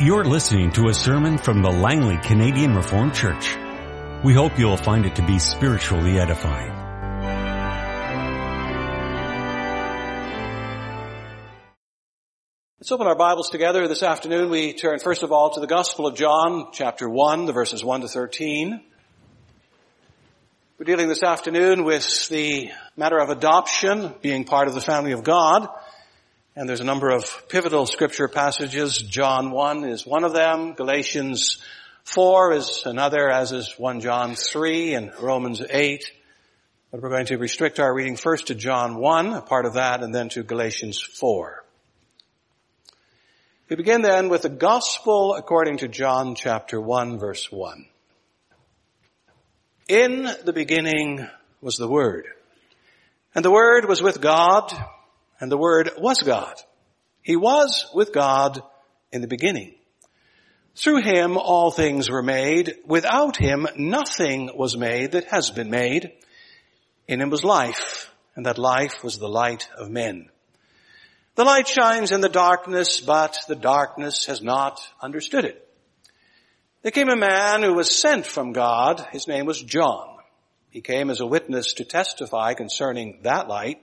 You're listening to a sermon from the Langley Canadian Reformed Church. We hope you'll find it to be spiritually edifying. Let's open our Bibles together this afternoon. We turn first of all to the Gospel of John, chapter 1, the verses 1 to 13. We're dealing this afternoon with the matter of adoption, being part of the family of God. And there's a number of pivotal scripture passages. John 1 is one of them. Galatians 4 is another, as is 1 John 3 and Romans 8. But we're going to restrict our reading first to John 1, a part of that, and then to Galatians 4. We begin then with the gospel according to John chapter 1 verse 1. In the beginning was the Word. And the Word was with God, and the Word was God. He was with God in the beginning. Through him all things were made. Without him nothing was made that has been made. In him was life, and that life was the light of men. The light shines in the darkness, but the darkness has not understood it. There came a man who was sent from God. His name was John. He came as a witness to testify concerning that light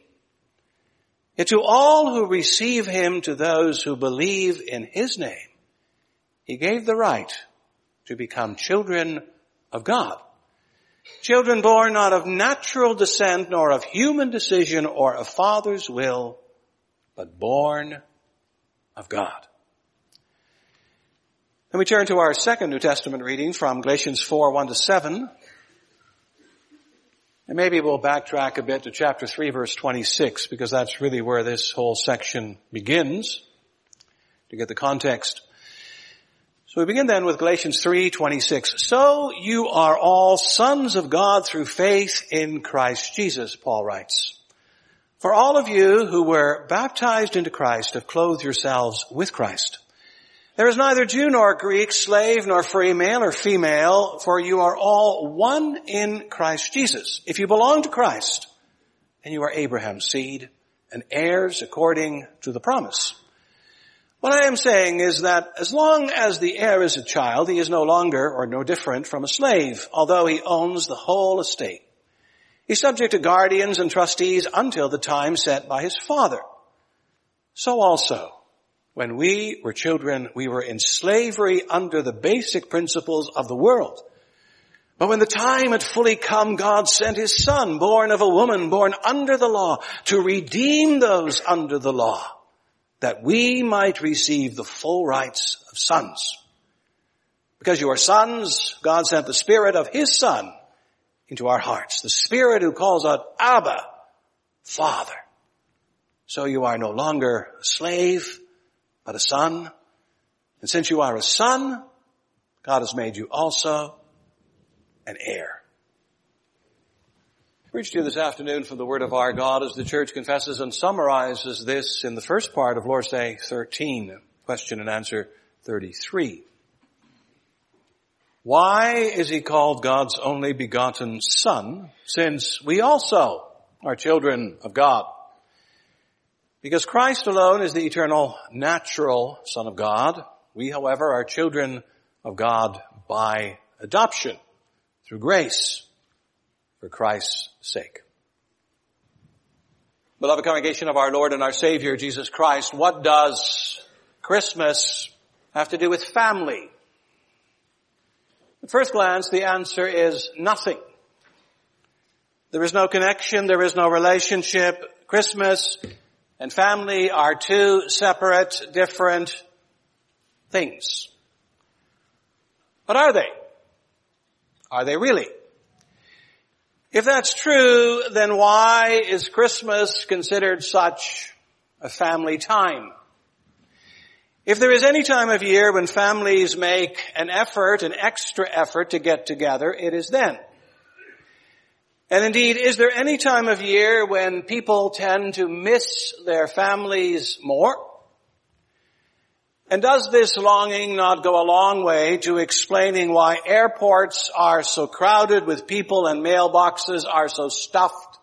Yet to all who receive him, to those who believe in his name, he gave the right to become children of God. Children born not of natural descent, nor of human decision or a father's will, but born of God. Then we turn to our second New Testament reading from Galatians 4, 1 to 7. And maybe we'll backtrack a bit to chapter 3 verse 26 because that's really where this whole section begins to get the context. So we begin then with Galatians 3:26. So you are all sons of God through faith in Christ Jesus, Paul writes. For all of you who were baptized into Christ have clothed yourselves with Christ. There is neither Jew nor Greek, slave nor free, male or female, for you are all one in Christ Jesus. If you belong to Christ, then you are Abraham's seed and heirs according to the promise. What I am saying is that as long as the heir is a child, he is no longer or no different from a slave, although he owns the whole estate. He's subject to guardians and trustees until the time set by his father. So also, when we were children, we were in slavery under the basic principles of the world. But when the time had fully come, God sent His Son, born of a woman, born under the law, to redeem those under the law, that we might receive the full rights of sons. Because you are sons, God sent the Spirit of His Son into our hearts. The Spirit who calls out, Abba, Father. So you are no longer a slave, but a son. And since you are a son, God has made you also an heir. Preached to you this afternoon from the Word of our God as the church confesses and summarizes this in the first part of Lord's Day 13, question and answer 33. Why is he called God's only begotten son since we also are children of God? Because Christ alone is the eternal natural Son of God. We, however, are children of God by adoption through grace for Christ's sake. Beloved congregation of our Lord and our Savior Jesus Christ, what does Christmas have to do with family? At first glance, the answer is nothing. There is no connection, there is no relationship. Christmas and family are two separate, different things. But are they? Are they really? If that's true, then why is Christmas considered such a family time? If there is any time of year when families make an effort, an extra effort to get together, it is then. And indeed, is there any time of year when people tend to miss their families more? And does this longing not go a long way to explaining why airports are so crowded with people and mailboxes are so stuffed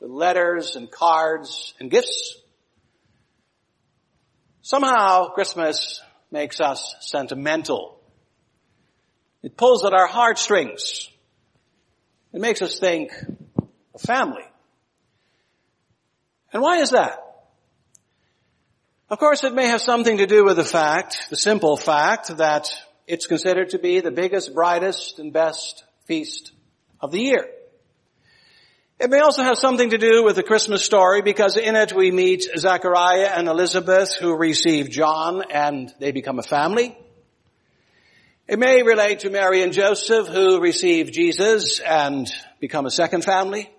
with letters and cards and gifts? Somehow Christmas makes us sentimental. It pulls at our heartstrings. It makes us think of family. And why is that? Of course, it may have something to do with the fact, the simple fact, that it's considered to be the biggest, brightest, and best feast of the year. It may also have something to do with the Christmas story because in it we meet Zachariah and Elizabeth who receive John and they become a family. It may relate to Mary and Joseph who receive Jesus and become a second family.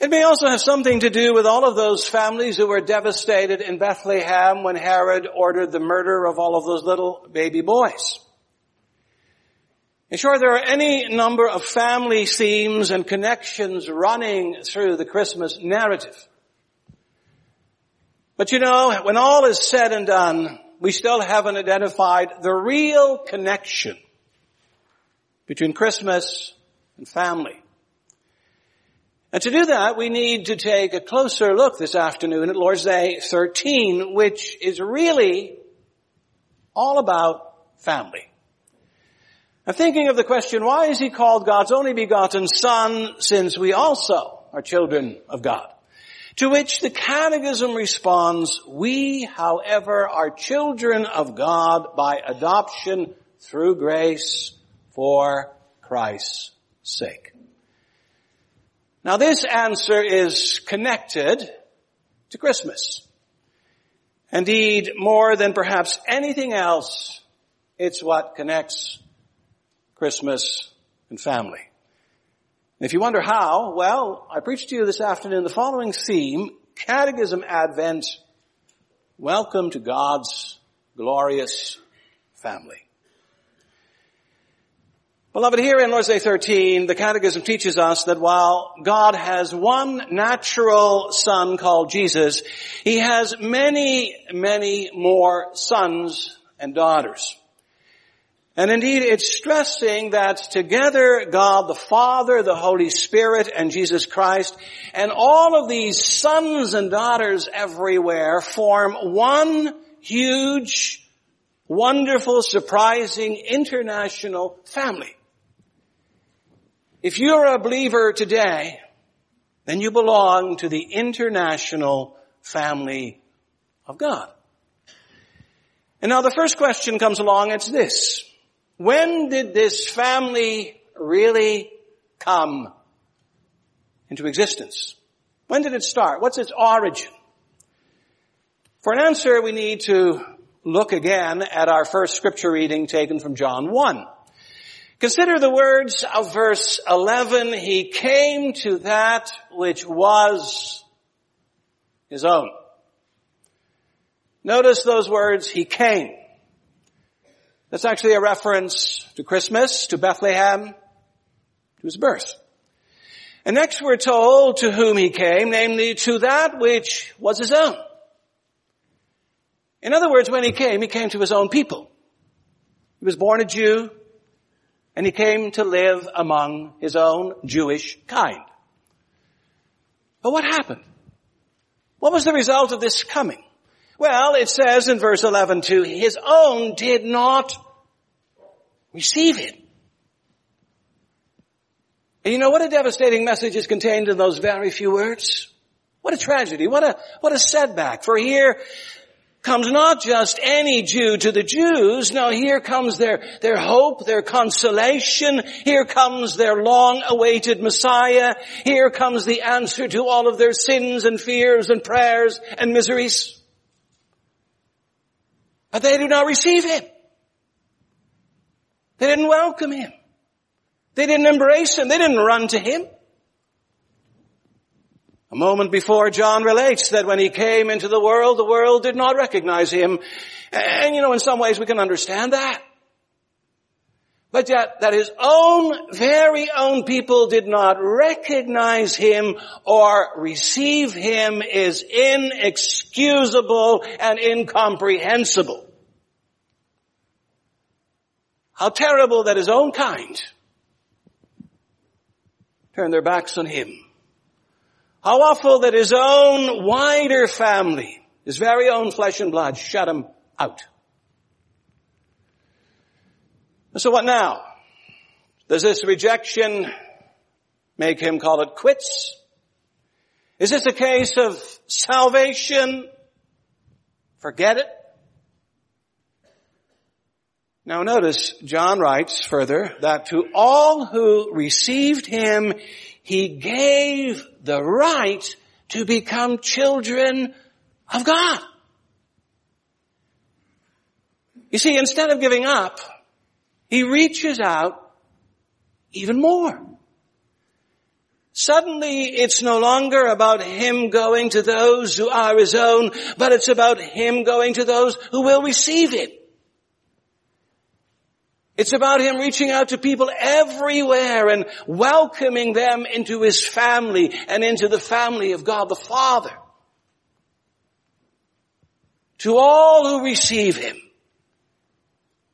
It may also have something to do with all of those families who were devastated in Bethlehem when Herod ordered the murder of all of those little baby boys. In short, there are any number of family themes and connections running through the Christmas narrative. But you know, when all is said and done, we still haven't identified the real connection between Christmas and family. And to do that, we need to take a closer look this afternoon at Lord's Day 13, which is really all about family. I'm thinking of the question, why is he called God's only begotten son since we also are children of God? To which the catechism responds, we, however, are children of God by adoption through grace for Christ's sake. Now this answer is connected to Christmas. Indeed, more than perhaps anything else, it's what connects Christmas and family. If you wonder how, well, I preached to you this afternoon the following theme, Catechism Advent, welcome to God's glorious family. Beloved, here in Lord's Day 13, the Catechism teaches us that while God has one natural son called Jesus, He has many, many more sons and daughters. And indeed, it's stressing that together God the Father, the Holy Spirit, and Jesus Christ, and all of these sons and daughters everywhere form one huge, wonderful, surprising, international family. If you're a believer today, then you belong to the international family of God. And now the first question comes along, it's this. When did this family really come into existence? When did it start? What's its origin? For an answer, we need to look again at our first scripture reading taken from John 1. Consider the words of verse 11. He came to that which was his own. Notice those words, he came. That's actually a reference to Christmas, to Bethlehem, to his birth. And next we're told to whom he came, namely to that which was his own. In other words, when he came, he came to his own people. He was born a Jew, and he came to live among his own Jewish kind. But what happened? What was the result of this coming? Well, it says in verse 11 too, his own did not receive him. And you know what a devastating message is contained in those very few words? What a tragedy. What a, what a setback. For here, comes not just any Jew to the Jews. No, here comes their, their hope, their consolation. Here comes their long awaited Messiah. Here comes the answer to all of their sins and fears and prayers and miseries. But they do not receive Him. They didn't welcome Him. They didn't embrace Him. They didn't run to Him. A moment before John relates that when he came into the world, the world did not recognize him. And you know, in some ways we can understand that. But yet that his own, very own people did not recognize him or receive him is inexcusable and incomprehensible. How terrible that his own kind turned their backs on him. How awful that his own wider family, his very own flesh and blood, shut him out. So what now? Does this rejection make him call it quits? Is this a case of salvation? Forget it? Now notice, John writes further that to all who received him, he gave the right to become children of God. You see, instead of giving up, he reaches out even more. Suddenly it's no longer about him going to those who are his own, but it's about him going to those who will receive him. It's about him reaching out to people everywhere and welcoming them into his family and into the family of God the Father. To all who receive him.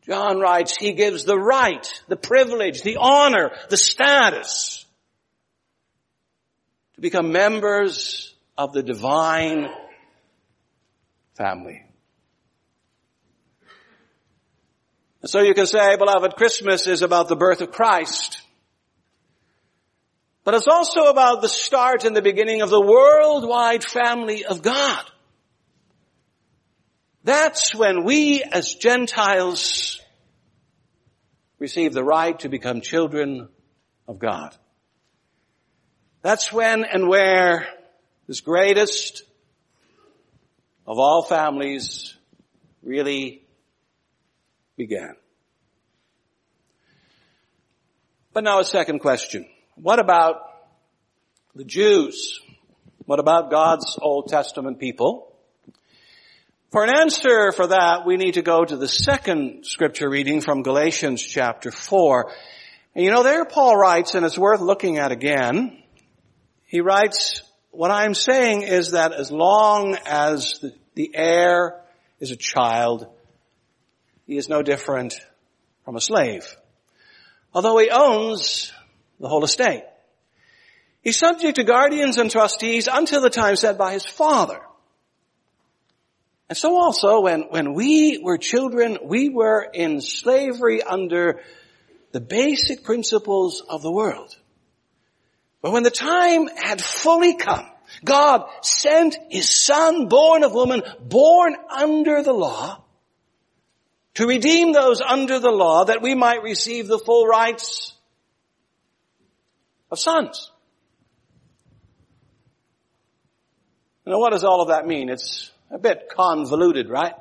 John writes, he gives the right, the privilege, the honor, the status to become members of the divine family. And so you can say, beloved, Christmas is about the birth of Christ. But it's also about the start and the beginning of the worldwide family of God. That's when we as Gentiles receive the right to become children of God. That's when and where this greatest of all families really began. But now a second question. What about the Jews? What about God's Old Testament people? For an answer for that, we need to go to the second scripture reading from Galatians chapter 4. And you know, there Paul writes, and it's worth looking at again. He writes, what I'm saying is that as long as the, heir is a child, he is no different from a slave. Although he owns the whole estate. He's subject to guardians and trustees until the time set by his father. And so also when, when we were children, we were in slavery under the basic principles of the world. But when the time had fully come, God sent His Son, born of woman, born under the law, to redeem those under the law that we might receive the full rights of sons. Now what does all of that mean? It's a bit convoluted, right?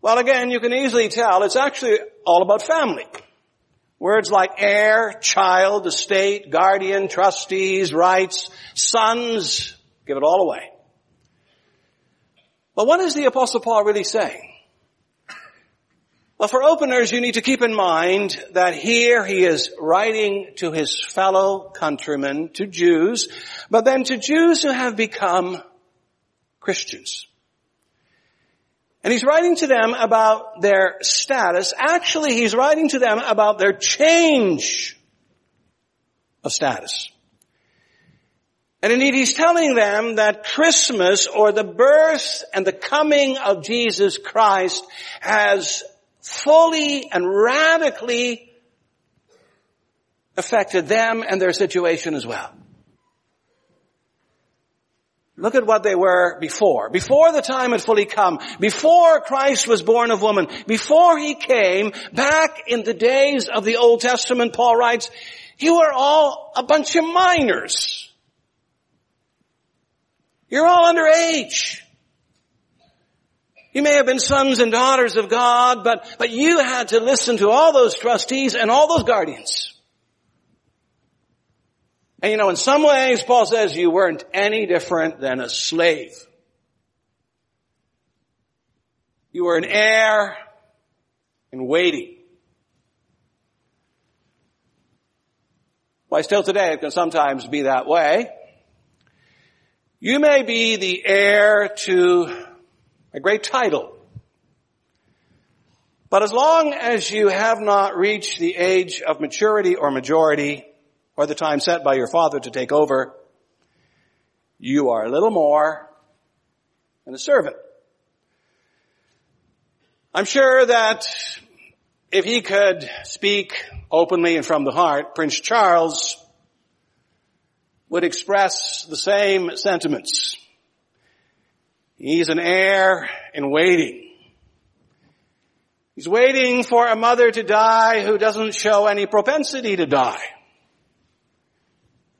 Well again, you can easily tell it's actually all about family. Words like heir, child, estate, guardian, trustees, rights, sons, give it all away. But what is the apostle Paul really saying? Well, for openers, you need to keep in mind that here he is writing to his fellow countrymen, to Jews, but then to Jews who have become Christians. And he's writing to them about their status. Actually, he's writing to them about their change of status. And indeed, he's telling them that Christmas or the birth and the coming of Jesus Christ has fully and radically affected them and their situation as well. Look at what they were before. Before the time had fully come, before Christ was born of woman, before he came, back in the days of the Old Testament, Paul writes, you are all a bunch of minors. You're all underage. You may have been sons and daughters of God, but, but you had to listen to all those trustees and all those guardians. And you know, in some ways, Paul says you weren't any different than a slave. You were an heir in waiting. Why still today it can sometimes be that way. You may be the heir to a great title. But as long as you have not reached the age of maturity or majority, or the time set by your father to take over, you are a little more than a servant. I'm sure that if he could speak openly and from the heart, Prince Charles would express the same sentiments. He's an heir in waiting. He's waiting for a mother to die who doesn't show any propensity to die.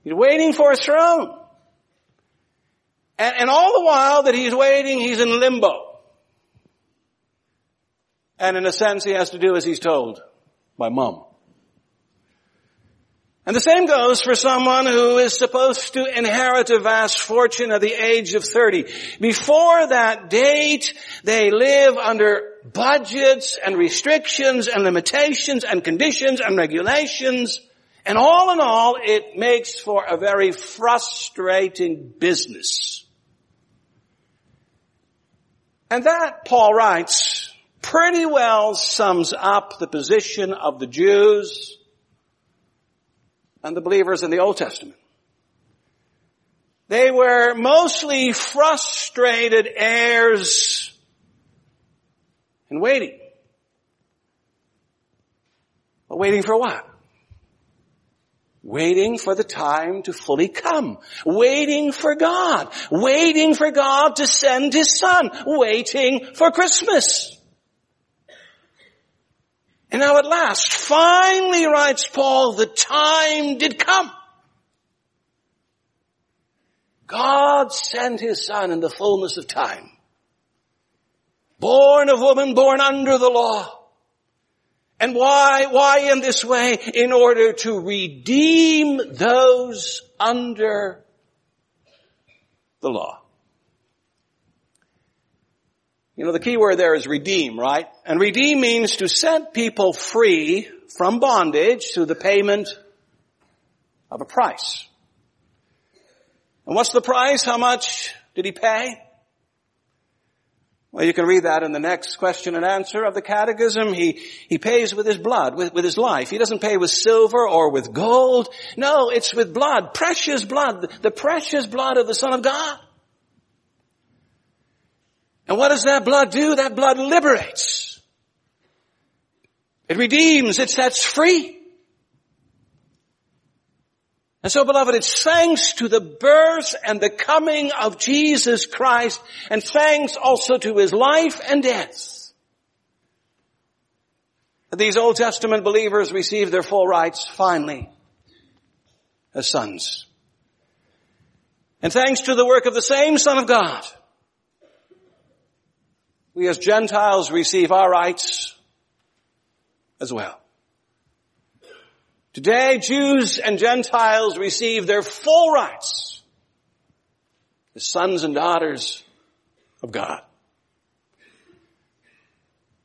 He's waiting for a throne. And, and all the while that he's waiting, he's in limbo. And in a sense, he has to do as he's told by mom. And the same goes for someone who is supposed to inherit a vast fortune at the age of 30. Before that date, they live under budgets and restrictions and limitations and conditions and regulations. And all in all, it makes for a very frustrating business. And that, Paul writes, pretty well sums up the position of the Jews and the believers in the Old Testament. They were mostly frustrated heirs and waiting. But waiting for what? Waiting for the time to fully come. Waiting for God. Waiting for God to send His Son. Waiting for Christmas. And now at last, finally writes Paul, the time did come. God sent his son in the fullness of time. Born of woman, born under the law. And why, why in this way? In order to redeem those under the law. You know, the key word there is redeem, right? And redeem means to set people free from bondage through the payment of a price. And what's the price? How much did he pay? Well, you can read that in the next question and answer of the catechism. He, he pays with his blood, with, with his life. He doesn't pay with silver or with gold. No, it's with blood, precious blood, the precious blood of the Son of God. And what does that blood do? That blood liberates. It redeems, it sets free. And so beloved, it's thanks to the birth and the coming of Jesus Christ and thanks also to His life and death that these Old Testament believers receive their full rights finally as sons. And thanks to the work of the same Son of God, we as Gentiles receive our rights as well. Today, Jews and Gentiles receive their full rights as sons and daughters of God.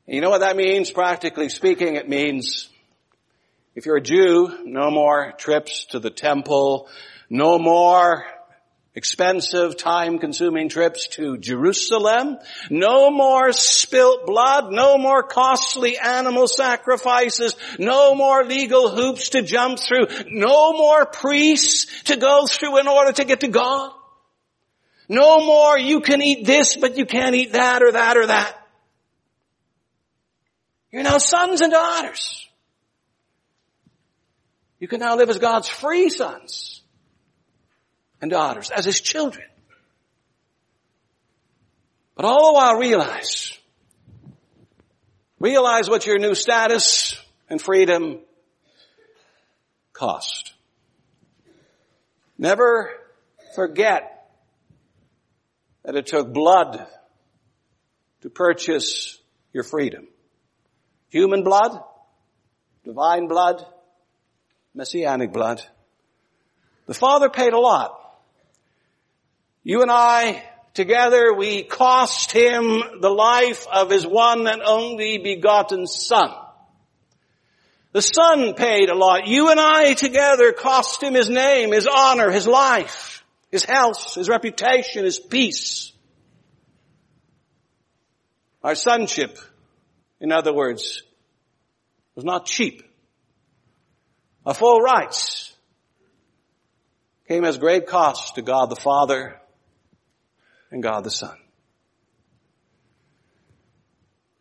And you know what that means? Practically speaking, it means if you're a Jew, no more trips to the temple, no more expensive, time-consuming trips to Jerusalem, no more spilt blood, no more costly animal sacrifices, no more legal hoops to jump through, no more priests to go through in order to get to God. No more you can eat this but you can't eat that or that or that. You're now sons and daughters. You can now live as God's free sons and daughters, as his children. But all the while realize, realize what your new status and freedom cost. Never forget that it took blood to purchase your freedom. Human blood, divine blood, messianic blood. The Father paid a lot. You and I together, we cost Him the life of His one and only begotten Son. The Son paid a lot. You and I together cost Him His name, His honor, His life, His health, His reputation, His peace. Our sonship, in other words, was not cheap. Our full rights came as great cost to God the Father and God the Son.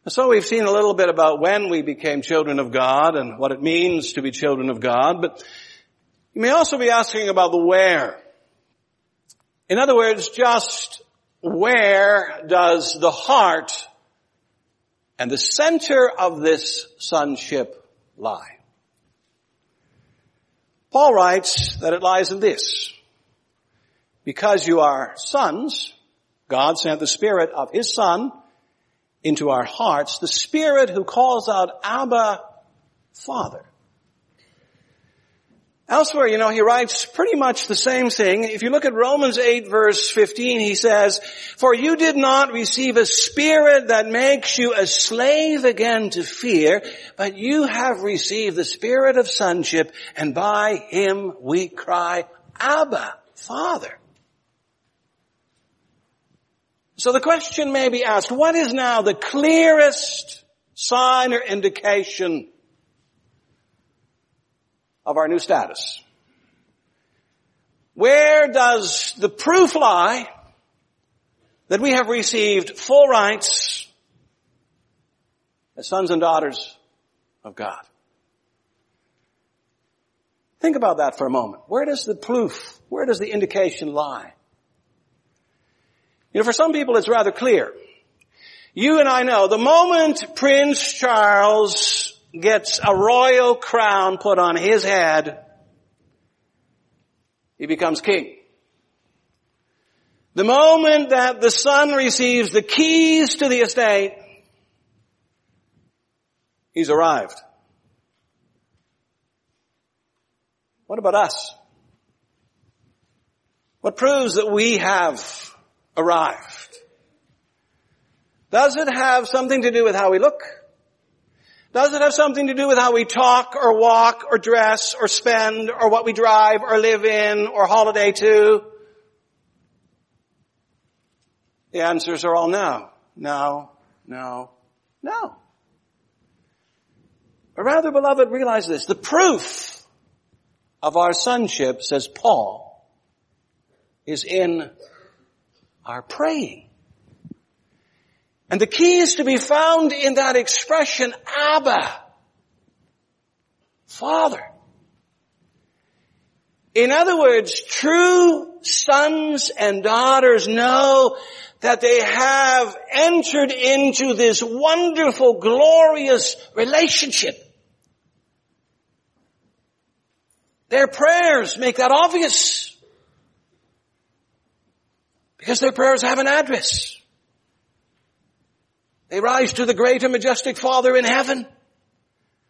And So we've seen a little bit about when we became children of God and what it means to be children of God, but you may also be asking about the where. In other words, just where does the heart and the center of this sonship lie? Paul writes that it lies in this. Because you are sons, God sent the Spirit of His Son into our hearts, the Spirit who calls out, Abba, Father. Elsewhere, you know, he writes pretty much the same thing. If you look at Romans 8 verse 15, he says, For you did not receive a spirit that makes you a slave again to fear, but you have received the spirit of sonship, and by him we cry, Abba, Father. So the question may be asked, what is now the clearest sign or indication of our new status? Where does the proof lie that we have received full rights as sons and daughters of God? Think about that for a moment. Where does the proof, where does the indication lie? You know, for some people it's rather clear. You and I know the moment Prince Charles gets a royal crown put on his head, he becomes king. The moment that the son receives the keys to the estate, he's arrived. What about us? What proves that we have arrived. Does it have something to do with how we look? Does it have something to do with how we talk or walk or dress or spend or what we drive or live in or holiday to? The answers are all no, no, no, no. But rather, beloved, realize this. The proof of our sonship, says Paul, is in are praying. And the key is to be found in that expression, Abba, Father. In other words, true sons and daughters know that they have entered into this wonderful, glorious relationship. Their prayers make that obvious. Because their prayers have an address. They rise to the great and majestic Father in heaven.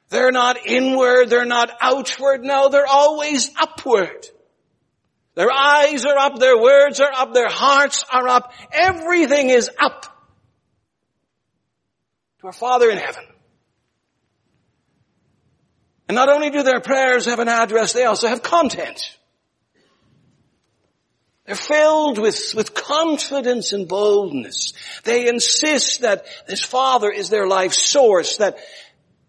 They're not inward, they're not outward, no, they're always upward. Their eyes are up, their words are up, their hearts are up, everything is up to our Father in heaven. And not only do their prayers have an address, they also have content. They're filled with, with confidence and boldness. They insist that this Father is their life source, that,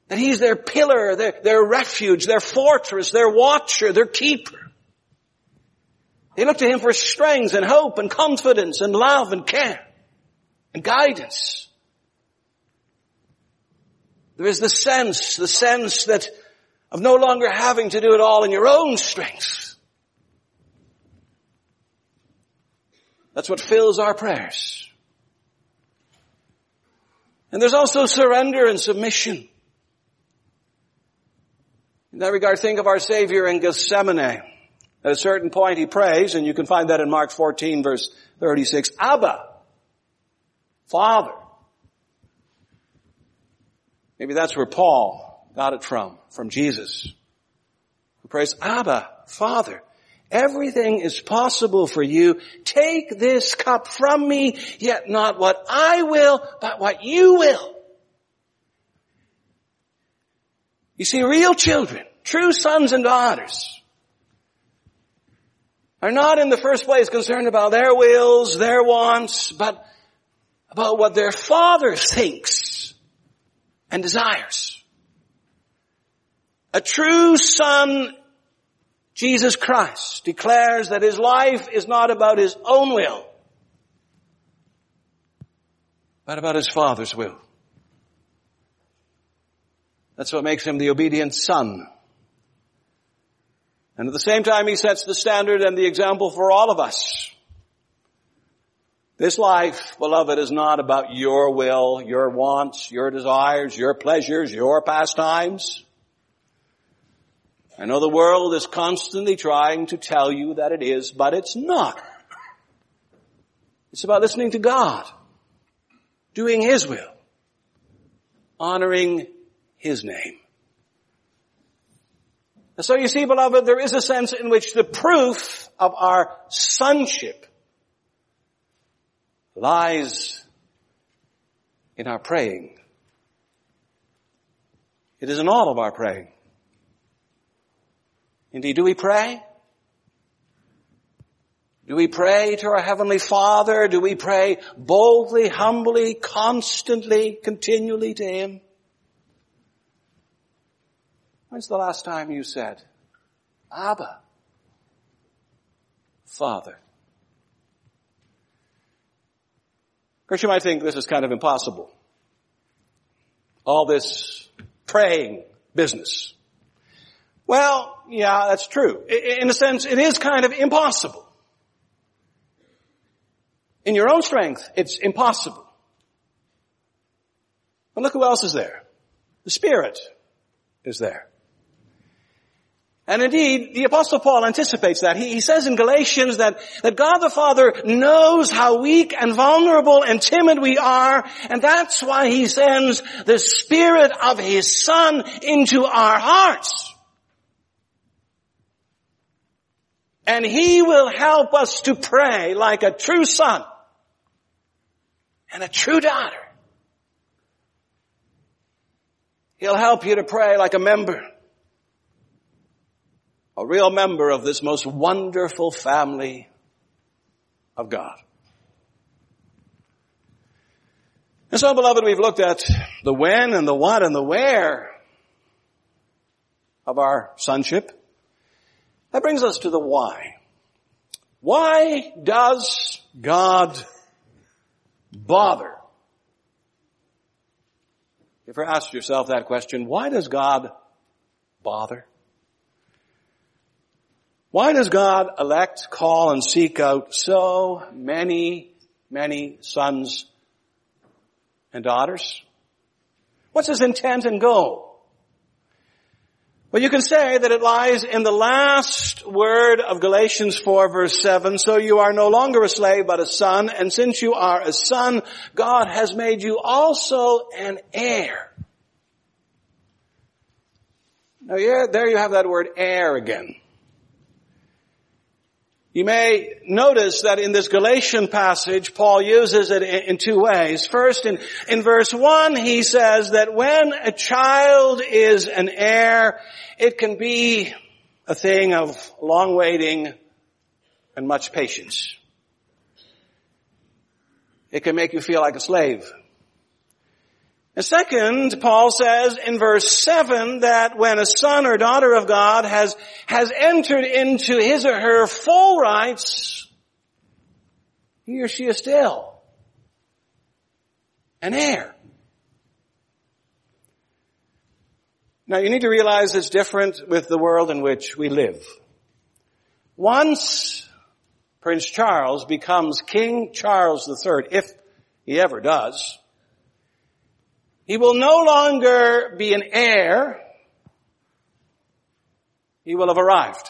that He's their pillar, their, their refuge, their fortress, their watcher, their keeper. They look to Him for strength and hope and confidence and love and care and guidance. There is the sense, the sense that of no longer having to do it all in your own strength That's what fills our prayers. And there's also surrender and submission. In that regard, think of our Savior in Gethsemane. At a certain point he prays, and you can find that in Mark 14 verse 36, Abba, Father. Maybe that's where Paul got it from, from Jesus. Who prays, Abba, Father. Everything is possible for you. Take this cup from me, yet not what I will, but what you will. You see, real children, true sons and daughters, are not in the first place concerned about their wills, their wants, but about what their father thinks and desires. A true son, Jesus Christ, declares that his life is not about his own will, but about his father's will. That's what makes him the obedient son. And at the same time, he sets the standard and the example for all of us. This life, beloved, is not about your will, your wants, your desires, your pleasures, your pastimes. I know the world is constantly trying to tell you that it is, but it's not. It's about listening to God, doing His will, honoring his name. And so you see, beloved, there is a sense in which the proof of our sonship lies in our praying. It is in all of our praying. Indeed, do we pray? Do we pray to our Heavenly Father? Do we pray boldly, humbly, constantly, continually to Him? When's the last time you said, Abba, Father? Of course, you might think this is kind of impossible. All this praying business. Well, yeah, that's true. In a sense, it is kind of impossible. In your own strength, it's impossible. But look who else is there. The Spirit is there. And indeed, the apostle Paul anticipates that. He, he, says in Galatians that, that God the Father knows how weak and vulnerable and timid we are, and that's why he sends the Spirit of His Son into our hearts. And He will help us to pray like a true son and a true daughter. He'll help you to pray like a member a real member of this most wonderful family of God. And so, beloved, we've looked at the when and the what and the where of our sonship. That brings us to the why. Why does God bother? You ever asked yourself that question? Why does God bother? Why does God elect, call, and seek out so many, many sons and daughters? What's his intent and goal? Well, you can say that it lies in the last word of Galatians 4 verse 7, so you are no longer a slave but a son, and since you are a son, God has made you also an heir. Now yeah, there you have that word heir again. You may notice that in this Galatian passage, Paul uses it in two ways. First, in, in verse 1, he says that when a child is an heir, it can be a thing of long waiting and much patience. It can make you feel like a slave. And second, Paul says in verse 7 that when a son or daughter of God has, has entered into his or her full rights, he or she is still an heir. Now you need to realize it's different with the world in which we live. Once Prince Charles becomes King Charles III, if he ever does, he will no longer be an heir. He will have arrived.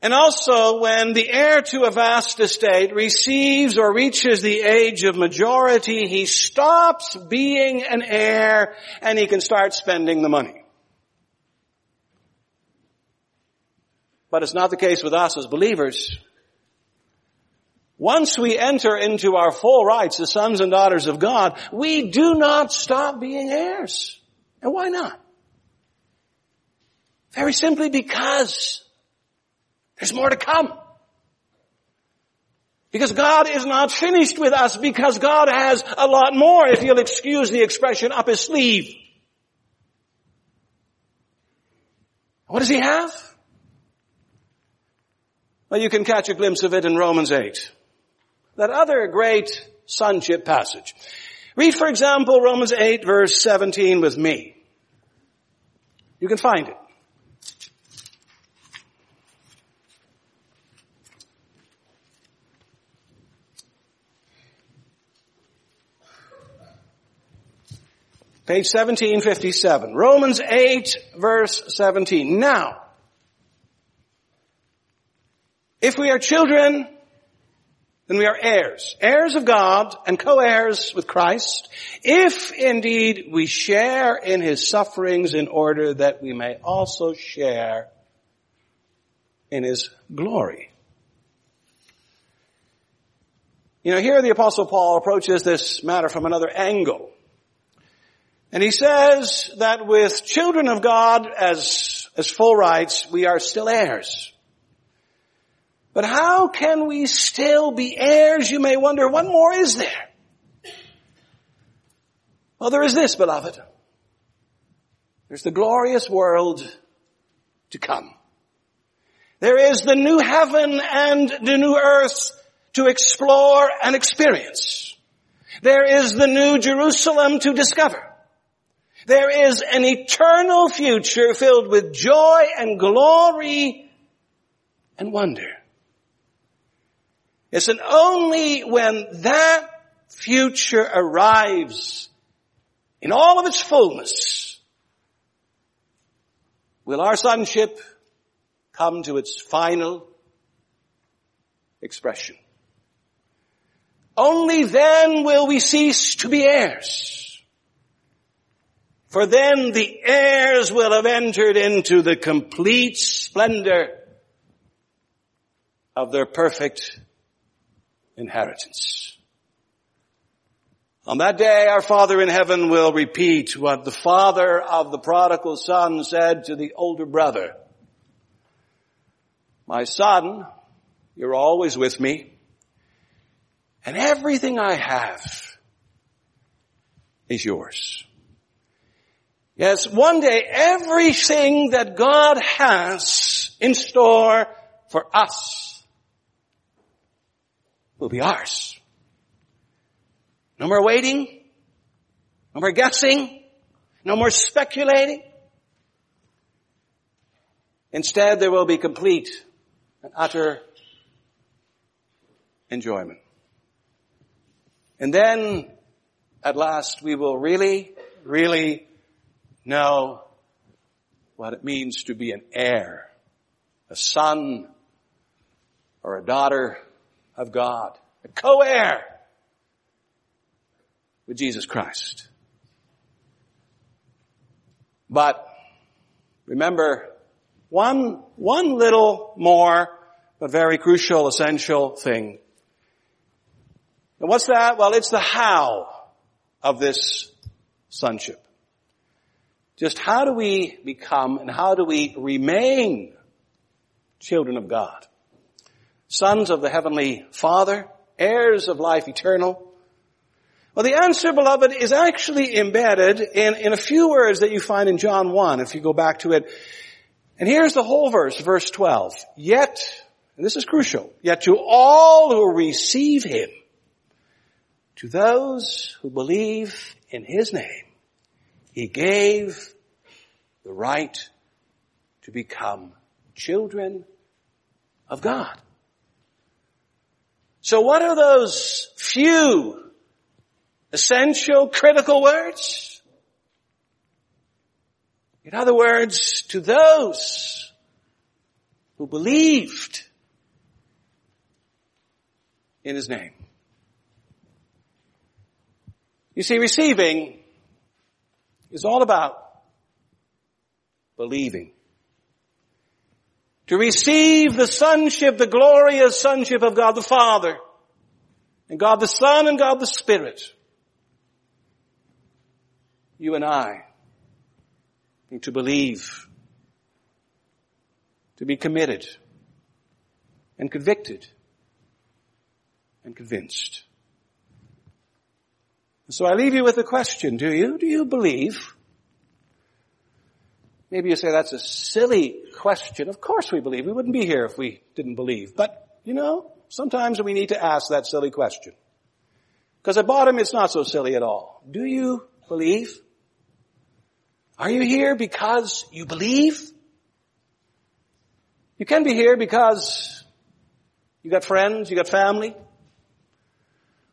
And also when the heir to a vast estate receives or reaches the age of majority, he stops being an heir and he can start spending the money. but it's not the case with us as believers. Once we enter into our full rights as sons and daughters of God, we do not stop being heirs. And why not? Very simply because there's more to come. Because God is not finished with us because God has a lot more, if you'll excuse the expression, up his sleeve. What does he have? Well, you can catch a glimpse of it in Romans 8. That other great sonship passage. Read, for example, Romans 8 verse 17 with me. You can find it. Page 1757. Romans 8 verse 17. Now, if we are children, then we are heirs. Heirs of God and co-heirs with Christ, if indeed we share in His sufferings in order that we may also share in His glory. You know, here the apostle Paul approaches this matter from another angle. And he says that with children of God as, as full rights, we are still heirs. But how can we still be heirs, you may wonder, what more is there? Well, there is this, beloved. There's the glorious world to come. There is the new heaven and the new earth to explore and experience. There is the new Jerusalem to discover. There is an eternal future filled with joy and glory and wonder. It's an only when that future arrives in all of its fullness will our sonship come to its final expression. Only then will we cease to be heirs. For then the heirs will have entered into the complete splendor of their perfect inheritance. On that day, our Father in heaven will repeat what the father of the prodigal son said to the older brother. My son, you're always with me, and everything I have is yours. Yes, one day everything that God has in store for us will be ours. No more waiting. No more guessing. No more speculating. Instead, there will be complete and utter enjoyment. And then, at last, we will really, really know what it means to be an heir, a son or a daughter of God, a co-heir with Jesus Christ. But remember one, one little more, but very crucial, essential thing. And what's that? Well, it's the how of this sonship. Just how do we become and how do we remain children of God? Sons of the Heavenly Father, heirs of life eternal. Well, the answer, beloved, is actually embedded in, in a few words that you find in John 1, if you go back to it. And here's the whole verse, verse 12. Yet, and this is crucial, yet to all who receive Him, to those who believe in His name, he gave the right to become children of God. So what are those few essential critical words? In other words, to those who believed in His name. You see, receiving is all about believing. To receive the sonship, the glorious sonship of God the Father, and God the Son and God the Spirit, you and I need to believe, to be committed, and convicted, and convinced. So I leave you with a question, do you? Do you believe? Maybe you say that's a silly question. Of course we believe. We wouldn't be here if we didn't believe. But, you know, sometimes we need to ask that silly question. Because at bottom it's not so silly at all. Do you believe? Are you here because you believe? You can be here because you got friends, you got family,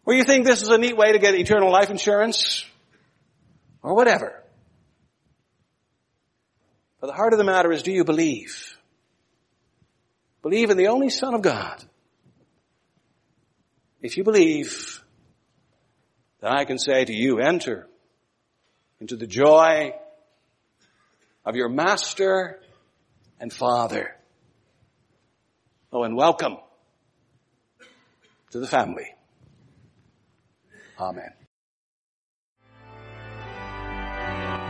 or you think this is a neat way to get eternal life insurance, or whatever. But the heart of the matter is, do you believe? Believe in the only Son of God. If you believe, then I can say to you, enter into the joy of your Master and Father. Oh, and welcome to the family. Amen.